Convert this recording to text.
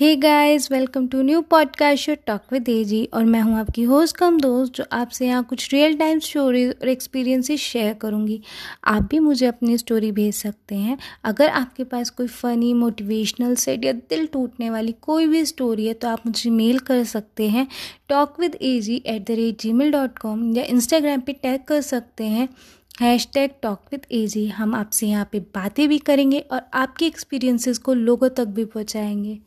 Hey guys welcome to new podcast show talk with AG और मैं हूँ आपकी होस्ट कम दोस्त, जो आपसे यहाँ कुछ रियल टाइम स्टोरीज और एक्सपीरियंसेस शेयर करूँगी। आप भी मुझे अपनी स्टोरी भेज सकते हैं। अगर आपके पास कोई फ़नी मोटिवेशनल सेट या दिल टूटने वाली कोई भी स्टोरी है तो आप मुझे मेल कर सकते हैं। Talk with A G at the rate Gmail dot com या इंस्टाग्राम पर टैग कर सकते हैं। Hashtag talk with A G हम आपसे यहाँ पे बातें भी करेंगे और आपके एक्सपीरियंसेस को लोगों तक भी पहुँचाएँगे।